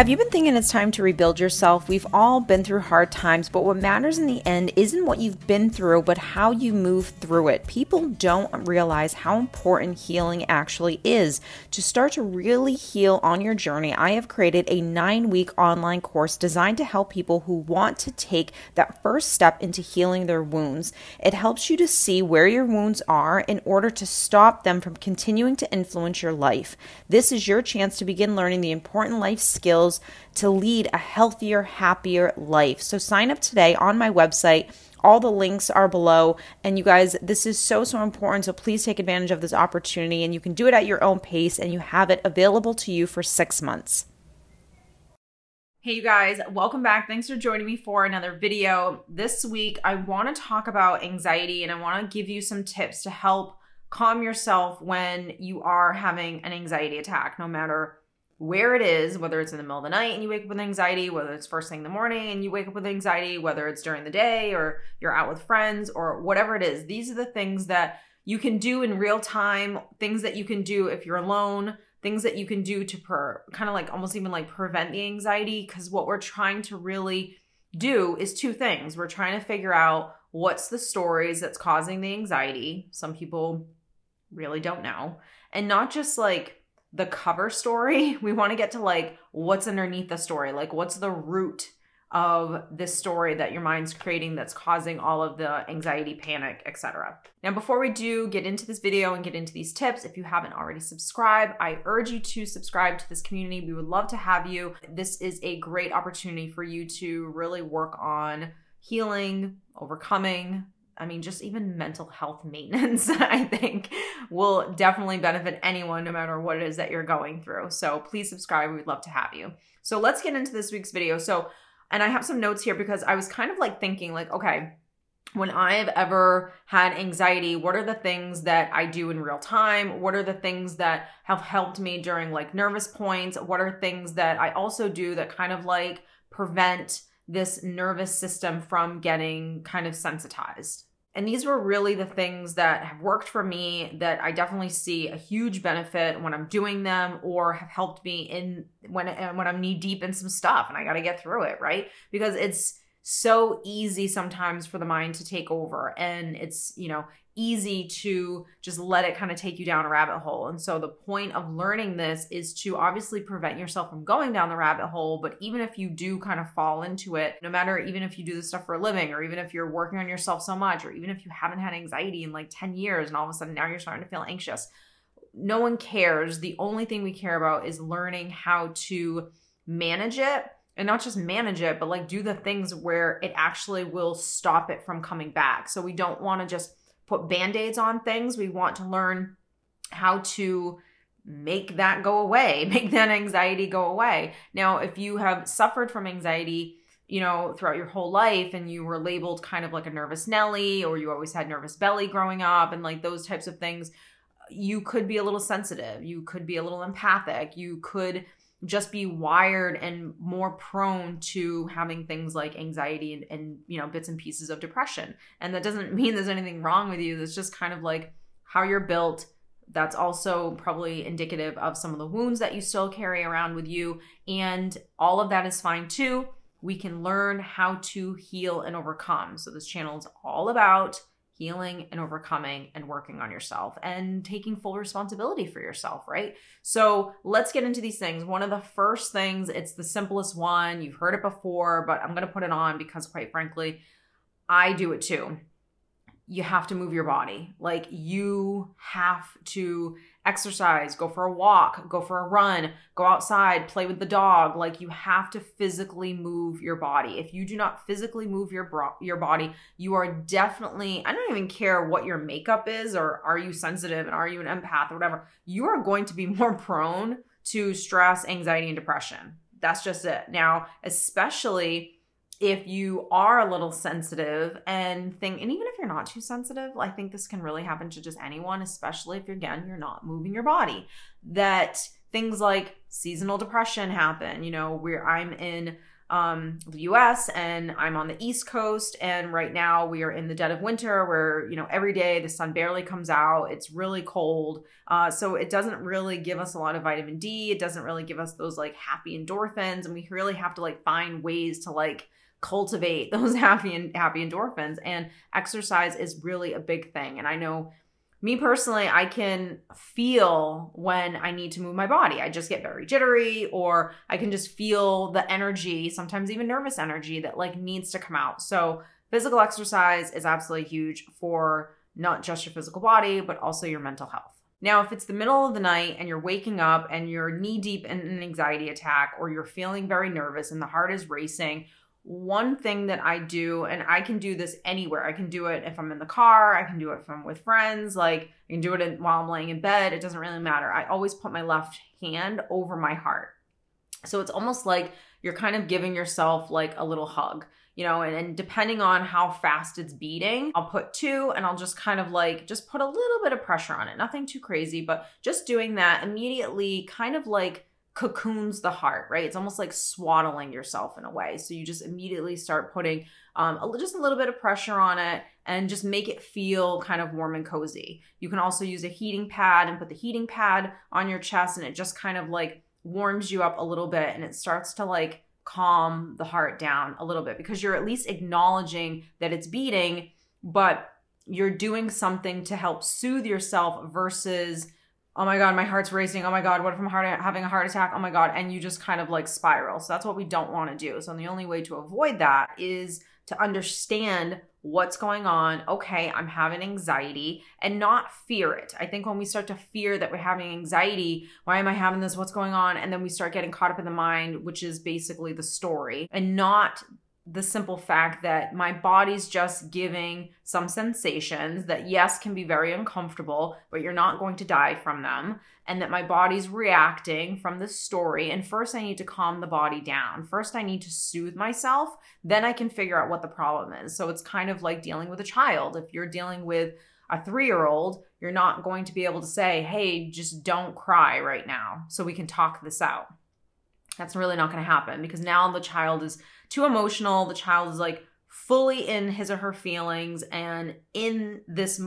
Have you been thinking it's time to rebuild yourself? We've all been through hard times, but what matters in the end isn't what you've been through, but how you move through it. People don't realize how important healing actually is. To start to really heal on your journey, I have created a nine week online course designed to help people who want to take that first step into healing their wounds. It helps you to see where your wounds are in order to stop them from continuing to influence your life. This is your chance to begin learning the important life skills skills to lead a healthier, happier life. So sign up today on my website. All the links are below. And you guys, this is so, so important. So please take advantage of this opportunity. And you can do it at your own pace and you have it available to you for six months. Hey, you guys, welcome back. Thanks for joining me for another video. This week, I want to talk about anxiety and I want to give you some tips to help calm yourself when you are having an anxiety attack, no matter where it is, whether it's in the middle of the night and you wake up with anxiety, whether it's first thing in the morning and you wake up with anxiety, whether it's during the day or you're out with friends or whatever it is. These are the things that you can do in real time, things that you can do if you're alone, things that you can do to per, kind of like almost even like prevent the anxiety because what we're trying to really do is two things. We're trying to figure out what's the stories that's causing the anxiety. Some people really don't know. And not just like the cover story. We want to get to like what's underneath the story, like what's the root of this story that your mind's creating that's causing all of the anxiety, panic, etc. Now, before we do get into this video and get into these tips, if you haven't already subscribed, I urge you to subscribe to this community. We would love to have you. This is a great opportunity for you to really work on healing, overcoming, I mean, just even mental health maintenance, I think will definitely benefit anyone, no matter what it is that you're going through. So please subscribe. We'd love to have you. So let's get into this week's video. So, and I have some notes here because I was kind of like thinking, like, okay, when I've ever had anxiety, what are the things that I do in real time? What are the things that have helped me during like nervous points? What are things that I also do that kind of like prevent this nervous system from getting kind of sensitized? And these were really the things that have worked for me that I definitely see a huge benefit when I'm doing them or have helped me in when when I'm knee deep in some stuff and I got to get through it, right? Because it's so easy sometimes for the mind to take over and it's, you know, easy to just let it kind of take you down a rabbit hole. And so the point of learning this is to obviously prevent yourself from going down the rabbit hole. But even if you do kind of fall into it, no matter even if you do this stuff for a living, or even if you're working on yourself so much, or even if you haven't had anxiety in like 10 years and all of a sudden now you're starting to feel anxious, no one cares. The only thing we care about is learning how to manage it and not just manage it, but like do the things where it actually will stop it from coming back. So we don't want to just put band-aids on things. We want to learn how to make that go away, make that anxiety go away. Now, if you have suffered from anxiety, you know, throughout your whole life and you were labeled kind of like a nervous Nelly or you always had nervous belly growing up and like those types of things, you could be a little sensitive. You could be a little empathic. You could just be wired and more prone to having things like anxiety and, and you know bits and pieces of depression. And that doesn't mean there's anything wrong with you. That's just kind of like how you're built. That's also probably indicative of some of the wounds that you still carry around with you. And all of that is fine too. We can learn how to heal and overcome. So this channel is all about healing and overcoming and working on yourself and taking full responsibility for yourself, right? So let's get into these things. One of the first things, it's the simplest one. You've heard it before, but I'm going to put it on because, quite frankly, I do it too you have to move your body. Like you have to exercise, go for a walk, go for a run, go outside, play with the dog. Like you have to physically move your body. If you do not physically move your bro- your body, you are definitely I don't even care what your makeup is or are you sensitive and are you an empath or whatever. You are going to be more prone to stress, anxiety and depression. That's just it. Now, especially if you are a little sensitive and think and even if you're not too sensitive i think this can really happen to just anyone especially if you're again you're not moving your body that things like seasonal depression happen you know where i'm in um, the US and I'm on the East Coast. And right now we are in the dead of winter where, you know, every day the sun barely comes out. It's really cold. Uh, so it doesn't really give us a lot of vitamin D. It doesn't really give us those like happy endorphins. And we really have to like find ways to like, cultivate those happy and happy endorphins and exercise is really a big thing and i know me personally, I can feel when I need to move my body. I just get very jittery, or I can just feel the energy, sometimes even nervous energy that like needs to come out. So, physical exercise is absolutely huge for not just your physical body, but also your mental health. Now, if it's the middle of the night and you're waking up and you're knee deep in an anxiety attack, or you're feeling very nervous and the heart is racing, one thing that I do, and I can do this anywhere. I can do it if I'm in the car, I can do it if I'm with friends, like I can do it in, while I'm laying in bed. It doesn't really matter. I always put my left hand over my heart. So it's almost like you're kind of giving yourself like a little hug, you know, and, and depending on how fast it's beating, I'll put two and I'll just kind of like just put a little bit of pressure on it. Nothing too crazy, but just doing that immediately kind of like cocoons the heart, right? It's almost like swaddling yourself in a way. So you just immediately start putting um, a, just a little bit of pressure on it and just make it feel kind of warm and cozy. You can also use a heating pad and put the heating pad on your chest and it just kind of like warms you up a little bit and it starts to like calm the heart down a little bit because you're at least acknowledging that it's beating, but you're doing something to help soothe yourself versus oh my god my heart's racing. Oh my god what if i'm heart- having a heart attack? Oh my god. And you just kind of like spiral. So that's what we don't want to do. So the only way to avoid that is to understand what's going on. Okay i'm having anxiety and not fear it. I think when we start to fear that we're having anxiety why am i having this? What's going on? And then we start getting caught up in the mind which is basically the story and not the simple fact that my body's just giving some sensations that, yes, can be very uncomfortable, but you're not going to die from them. And that my body's reacting from the story. And first, I need to calm the body down. First, I need to soothe myself. Then I can figure out what the problem is. So it's kind of like dealing with a child. If you're dealing with a three year old, you're not going to be able to say, hey, just don't cry right now so we can talk this out. That's really not going to happen because now the child is too emotional. The child is like fully in his or her feelings and in this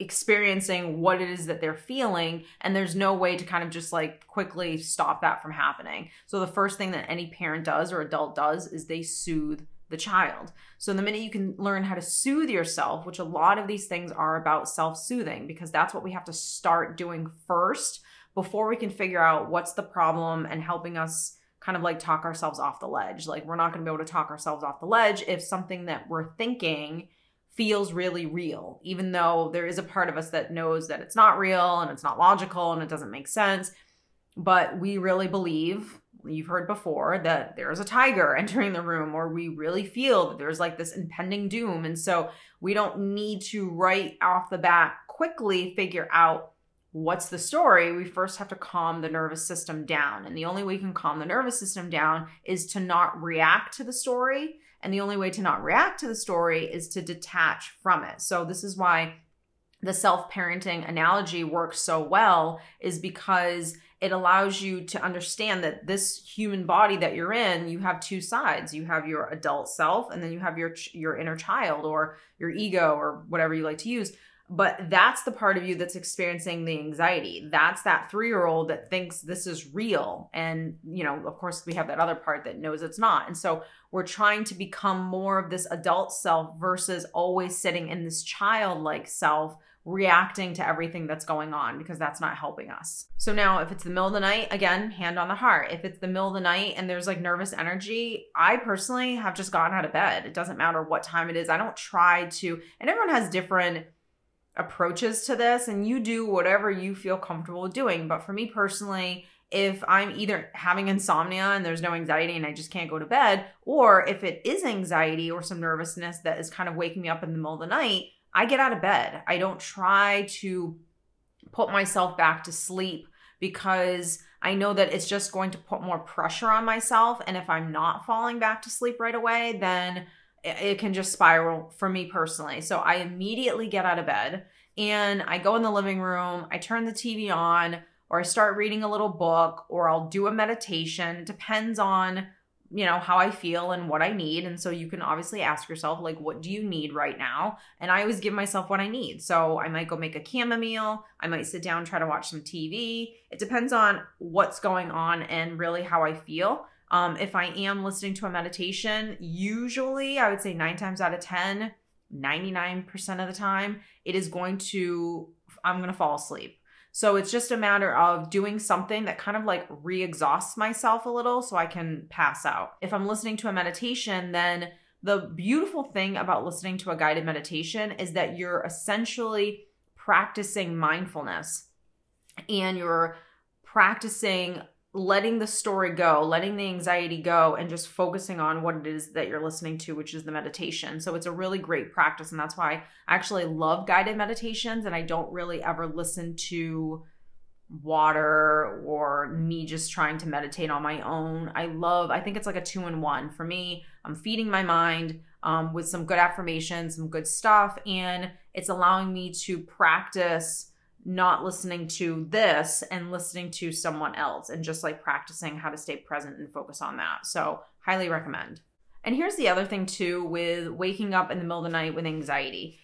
experiencing what it is that they're feeling and there's no way to kind of just like quickly stop that from happening so the first thing that any parent does or adult does is they soothe the child so the minute you can learn how to soothe yourself which a lot of these things are about self-soothing because that's what we have to start doing first before we can figure out what's the problem and helping us kind of like talk ourselves off the ledge. Like we're not going to be able to talk ourselves off the ledge if something that we're thinking feels really real, even though there is a part of us that knows that it's not real and it's not logical and it doesn't make sense. But we really believe, you've heard before, that there's a tiger entering the room, or we really feel that there's like this impending doom. And so we don't need to right off the bat quickly figure out what's the story, we first have to calm the nervous system down. And the only way you can calm the nervous system down is to not react to the story. And the only way to not react to the story is to detach from it. So, this is why the self parenting analogy works so well, is because it allows you to understand that this human body that you're in you have two sides you have your adult self and then you have your your inner child or your ego or whatever you like to use but that's the part of you that's experiencing the anxiety that's that three-year-old that thinks this is real and you know of course we have that other part that knows it's not and so we're trying to become more of this adult self versus always sitting in this childlike self reacting to everything that's going on because that's not helping us. So now if it's the middle of the night, again, hand on the heart. If it's the middle of the night and there's like nervous energy, I personally have just gotten out of bed. It doesn't matter what time it is. I don't try to and everyone has different approaches to this and you do whatever you feel comfortable doing. But for me personally, if I'm either having insomnia and there's no anxiety and I just can't go to bed, or if it is anxiety or some nervousness that is kind of waking me up in the middle of the night, I get out of bed. I don't try to put myself back to sleep because I know that it's just going to put more pressure on myself. And if I'm not falling back to sleep right away, then it can just spiral for me personally. So I immediately get out of bed and I go in the living room, I turn the TV on, or I start reading a little book, or I'll do a meditation. It depends on you know how i feel and what i need. And so you can obviously ask yourself like what do you need right now? And i always give myself what i need. So i might go make a chamomile. I might sit down try to watch some tv it depends on what's going on and really how i feel um, if i am listening to a meditation usually i would say nine times out of ten 99% of the time it is going to i'm going to fall asleep so it's just a matter of doing something that kind of like re exhausts myself a little so I can pass out. If I'm listening to a meditation, then the beautiful thing about listening to a guided meditation is that you're essentially practicing mindfulness and you're practicing letting the story go, letting the anxiety go, and just focusing on what it is that you're listening to, which is the meditation. So it's a really great practice. And that's why I actually love guided meditations and I don't really ever listen to water or me just trying to meditate on my own. I love, I think it's like a two in one. For me, I'm feeding my mind um, with some good affirmations, some good stuff, and it's allowing me to practice not listening to this and listening to someone else and just like practicing how to stay present and focus on that. So, highly recommend. And here's the other thing too with waking up in the middle of the night with anxiety.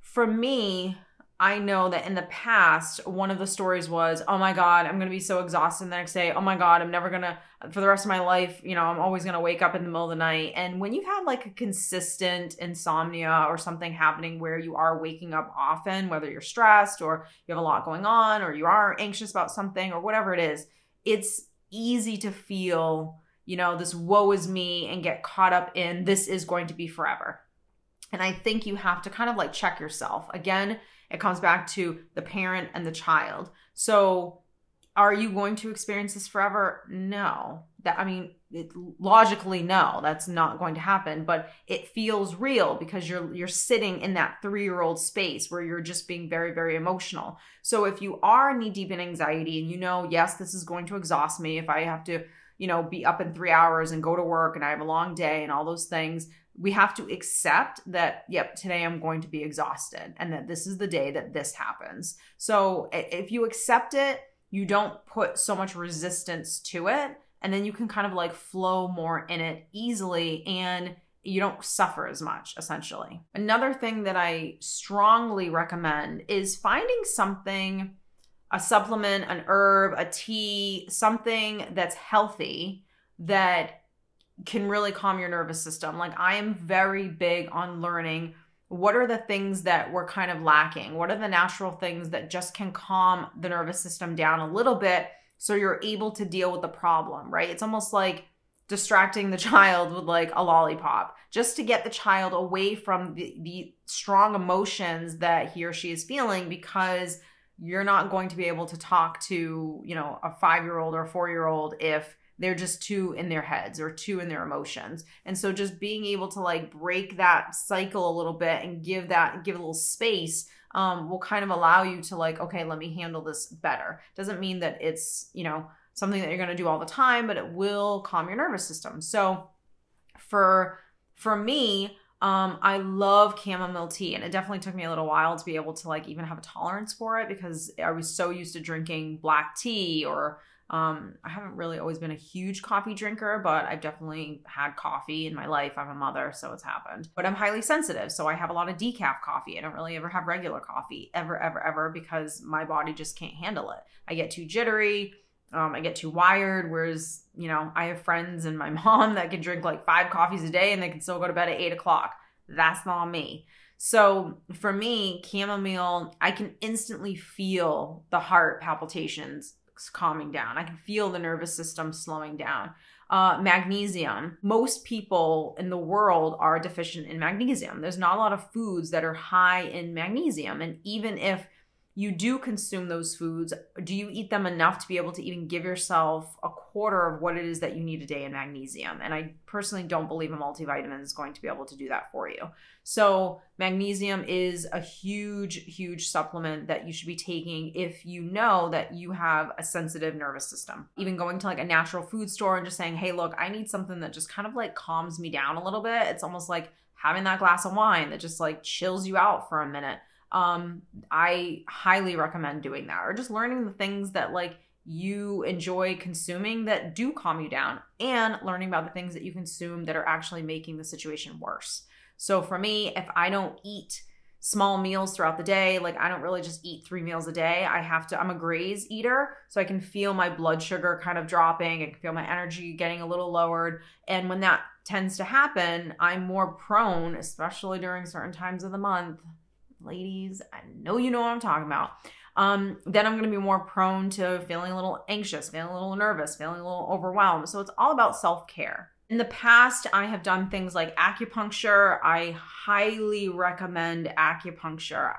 For me, I know that in the past, one of the stories was, oh my God, I'm going to be so exhausted the next day. Oh my God, I'm never going to, for the rest of my life, you know, I'm always going to wake up in the middle of the night. And when you've had like a consistent insomnia or something happening where you are waking up often, whether you're stressed or you have a lot going on or you are anxious about something or whatever it is, it's easy to feel, you know, this woe is me and get caught up in this is going to be forever. And I think you have to kind of like check yourself. Again, it comes back to the parent and the child. So, are you going to experience this forever? No. That I mean, it, logically no, that's not going to happen, but it feels real because you're you're sitting in that 3-year-old space where you're just being very very emotional. So if you are knee deep in anxiety and you know, yes, this is going to exhaust me if I have to, you know, be up in 3 hours and go to work and I have a long day and all those things, we have to accept that yep today i'm going to be exhausted and that this is the day that this happens. So if you accept it you don't put so much resistance to it and then you can kind of like flow more in it easily and you don't suffer as much essentially. Another thing that i strongly recommend is finding something a supplement an herb a tea something that's healthy that can really calm your nervous system. Like I am very big on learning what are the things that we're kind of lacking? What are the natural things that just can calm the nervous system down a little bit so you're able to deal with the problem, right? It's almost like distracting the child with like a lollipop just to get the child away from the, the strong emotions that he or she is feeling because you're not going to be able to talk to, you know, a 5-year-old or a 4-year-old if they're just too in their heads or too in their emotions. And so just being able to like break that cycle a little bit and give that give a little space um, will kind of allow you to like okay let me handle this better. Doesn't mean that it's you know something that you're going to do all the time but it will calm your nervous system. So for for me um, I love chamomile tea, and it definitely took me a little while to be able to like even have a tolerance for it because I was so used to drinking black tea or um, I haven't really always been a huge coffee drinker, but I've definitely had coffee in my life. I'm a mother, so it's happened. But I'm highly sensitive, so I have a lot of decaf coffee. I don't really ever have regular coffee, ever, ever, ever, because my body just can't handle it. I get too jittery. Um, I get too wired. Whereas, you know, I have friends and my mom that can drink like five coffees a day and they can still go to bed at eight o'clock. That's not me. So for me, chamomile, I can instantly feel the heart palpitations calming down. I can feel the nervous system slowing down. Uh, magnesium. Most people in the world are deficient in magnesium. There's not a lot of foods that are high in magnesium. And even if you do consume those foods, do you eat them enough to be able to even give yourself a quarter of what it is that you need a day in magnesium? And I personally don't believe a multivitamin is going to be able to do that for you. So, magnesium is a huge, huge supplement that you should be taking if you know that you have a sensitive nervous system. Even going to like a natural food store and just saying, hey, look, I need something that just kind of like calms me down a little bit. It's almost like having that glass of wine that just like chills you out for a minute um, I highly recommend doing that or just learning the things that like you enjoy consuming that do calm you down and learning about the things that you consume that are actually making the situation worse. So for me, if I don't eat small meals throughout the day, like I don't really just eat three meals a day. I have to, I'm a graze eater, so I can feel my blood sugar kind of dropping. I can feel my energy getting a little lowered. And when that tends to happen, I'm more prone, especially during certain times of the month. Ladies, I know you know what I'm talking about um, then I'm going to be more prone to feeling a little anxious, feeling a little nervous, feeling a little overwhelmed. So it's all about self care. In the past, I have done things like acupuncture. I highly recommend acupuncture.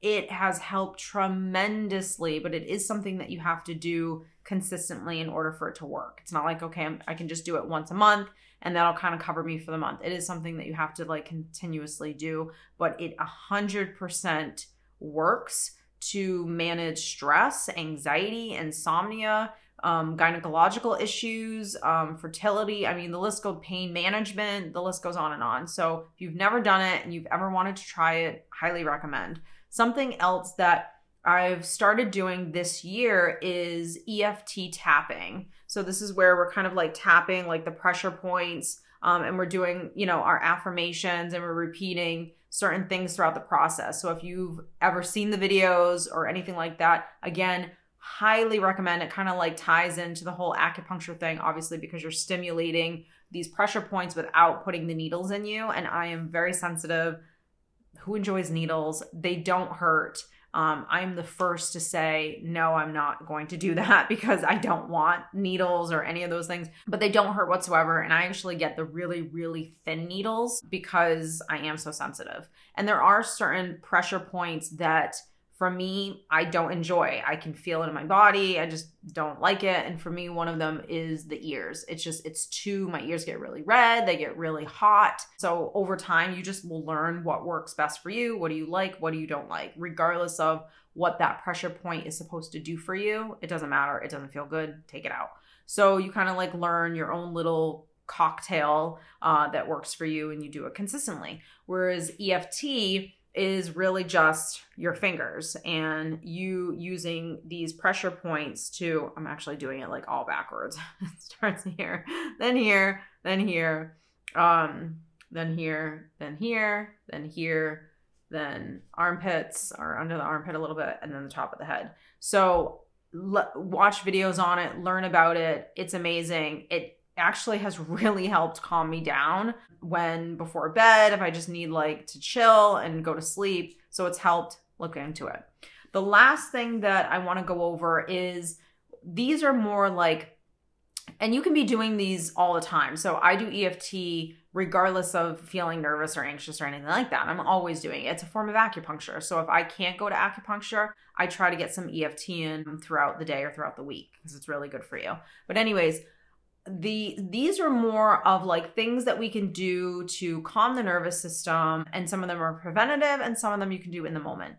It has helped tremendously, but it is something that you have to do consistently in order for it to work. It's not like, okay, I can just do it once a month and that'll kind of cover me for the month. It is something that you have to like continuously do, but it 100% works to manage stress, anxiety, insomnia, um, gynecological issues, um, fertility. I mean, the list goes pain management, the list goes on and on. So if you've never done it and you've ever wanted to try it, highly recommend. Something else that I've started doing this year is EFT tapping. So this is where we're kind of like tapping like the pressure points um, and we're doing, you know, our affirmations and we're repeating certain things throughout the process. So if you've ever seen the videos or anything like that, again, highly recommend it. Kind of like ties into the whole acupuncture thing obviously because you're stimulating these pressure points without putting the needles in you. And I am very sensitive. Who enjoys needles? They don't hurt um, I'm the first to say, no, I'm not going to do that because I don't want needles or any of those things, but they don't hurt whatsoever. And I actually get the really, really thin needles because I am so sensitive. And there are certain pressure points that for me, I don't enjoy. I can feel it in my body. I just don't like it. And for me, one of them is the ears. It's just, it's too, my ears get really red. They get really hot. So over time, you just will learn what works best for you. What do you like? What do you don't like? Regardless of what that pressure point is supposed to do for you, it doesn't matter. It doesn't feel good. Take it out. So you kind of like learn your own little cocktail uh, that works for you and you do it consistently. Whereas EFT, is really just your fingers and you using these pressure points to I'm actually doing it like all backwards. it starts here, then here, then here, um, then here, then here, then here, then armpits or under the armpit a little bit, and then the top of the head. So l- watch videos on it, learn about it. It's amazing. It actually has really helped calm me down when before bed if I just need like to chill and go to sleep. So it's helped look into it. The last thing that I want to go over is these are more like and you can be doing these all the time. So I do EFT regardless of feeling nervous or anxious or anything like that. I'm always doing it. It's a form of acupuncture. So if I can't go to acupuncture, I try to get some EFT in throughout the day or throughout the week because it's really good for you. But anyways, the these are more of like things that we can do to calm the nervous system and some of them are preventative and some of them you can do in the moment.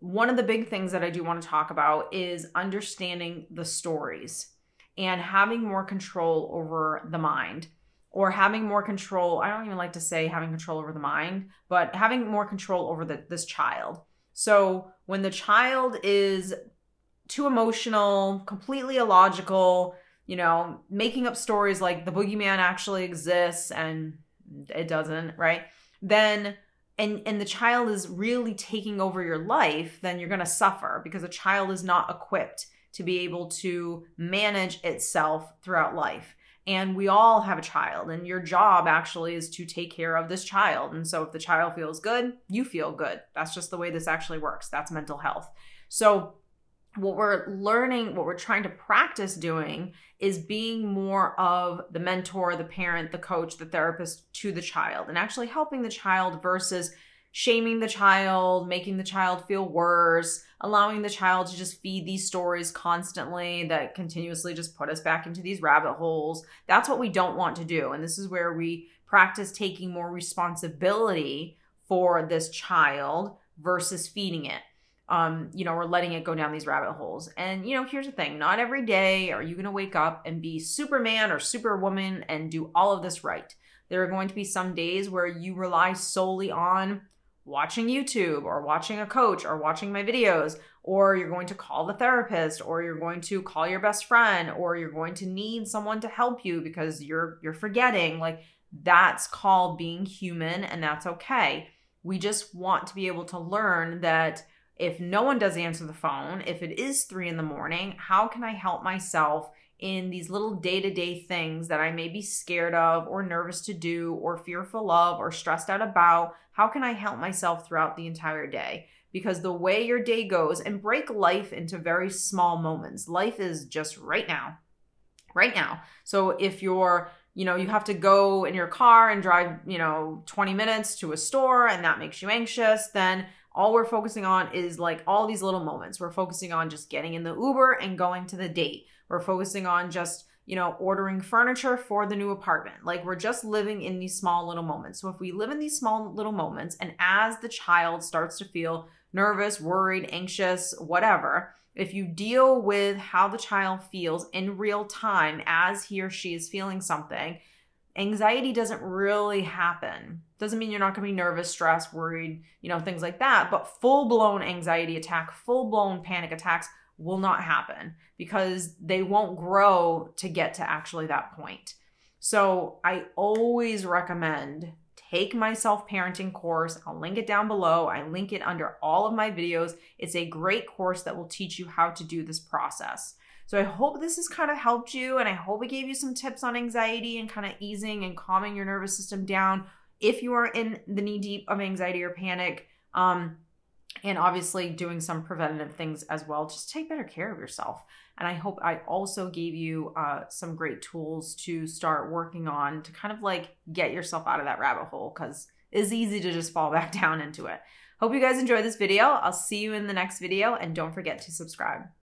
One of the big things that i do want to talk about is understanding the stories and having more control over the mind or having more control i don't even like to say having control over the mind but having more control over the, this child. So when the child is too emotional completely illogical you know, making up stories like the boogeyman actually exists and it doesn't, right? Then and and the child is really taking over your life, then you're going to suffer because a child is not equipped to be able to manage itself throughout life. And we all have a child, and your job actually is to take care of this child. And so, if the child feels good, you feel good. That's just the way this actually works. That's mental health. So, what we're learning, what we're trying to practice doing is being more of the mentor, the parent, the coach, the therapist to the child and actually helping the child versus shaming the child, making the child feel worse, allowing the child to just feed these stories constantly that continuously just put us back into these rabbit holes. That's what we don't want to do. And this is where we practice taking more responsibility for this child versus feeding it um, you know, we're letting it go down these rabbit holes. And, you know, here's the thing not every day are you going to wake up and be Superman or Superwoman and do all of this right. There are going to be some days where you rely solely on watching YouTube or watching a coach or watching my videos, or you're going to call the therapist or you're going to call your best friend or you're going to need someone to help you because you're you're forgetting. Like that's called being human and that's okay. We just want to be able to learn that if no one does answer the phone, if it is three in the morning, how can I help myself in these little day to day things that I may be scared of, or nervous to do, or fearful of, or stressed out about? How can I help myself throughout the entire day? Because the way your day goes, and break life into very small moments. Life is just right now, right now. So if you're you know, you have to go in your car and drive, you know, 20 minutes to a store and that makes you anxious, then all we're focusing on is like all these little moments. We're focusing on just getting in the Uber and going to the date. We're focusing on just, you know, ordering furniture for the new apartment. Like we're just living in these small little moments. So if we live in these small little moments and as the child starts to feel nervous, worried, anxious, whatever, if you deal with how the child feels in real time as he or she is feeling something, anxiety doesn't really happen. Doesn't mean you're not going to be nervous, stressed, worried, you know, things like that, but full-blown anxiety attack, full-blown panic attacks will not happen because they won't grow to get to actually that point. So I always recommend take my self parenting course. I'll link it down below. I link it under all of my videos. It's a great course that will teach you how to do this process. So I hope this has kind of helped you and I hope it gave you some tips on anxiety and kind of easing and calming your nervous system down if you are in the knee deep of anxiety or panic. Um, and obviously doing some preventative things as well. Just take better care of yourself. And I hope I also gave you uh, some great tools to start working on to kind of like get yourself out of that rabbit hole because it's easy to just fall back down into it. Hope you guys enjoyed this video. I'll see you in the next video and don't forget to subscribe.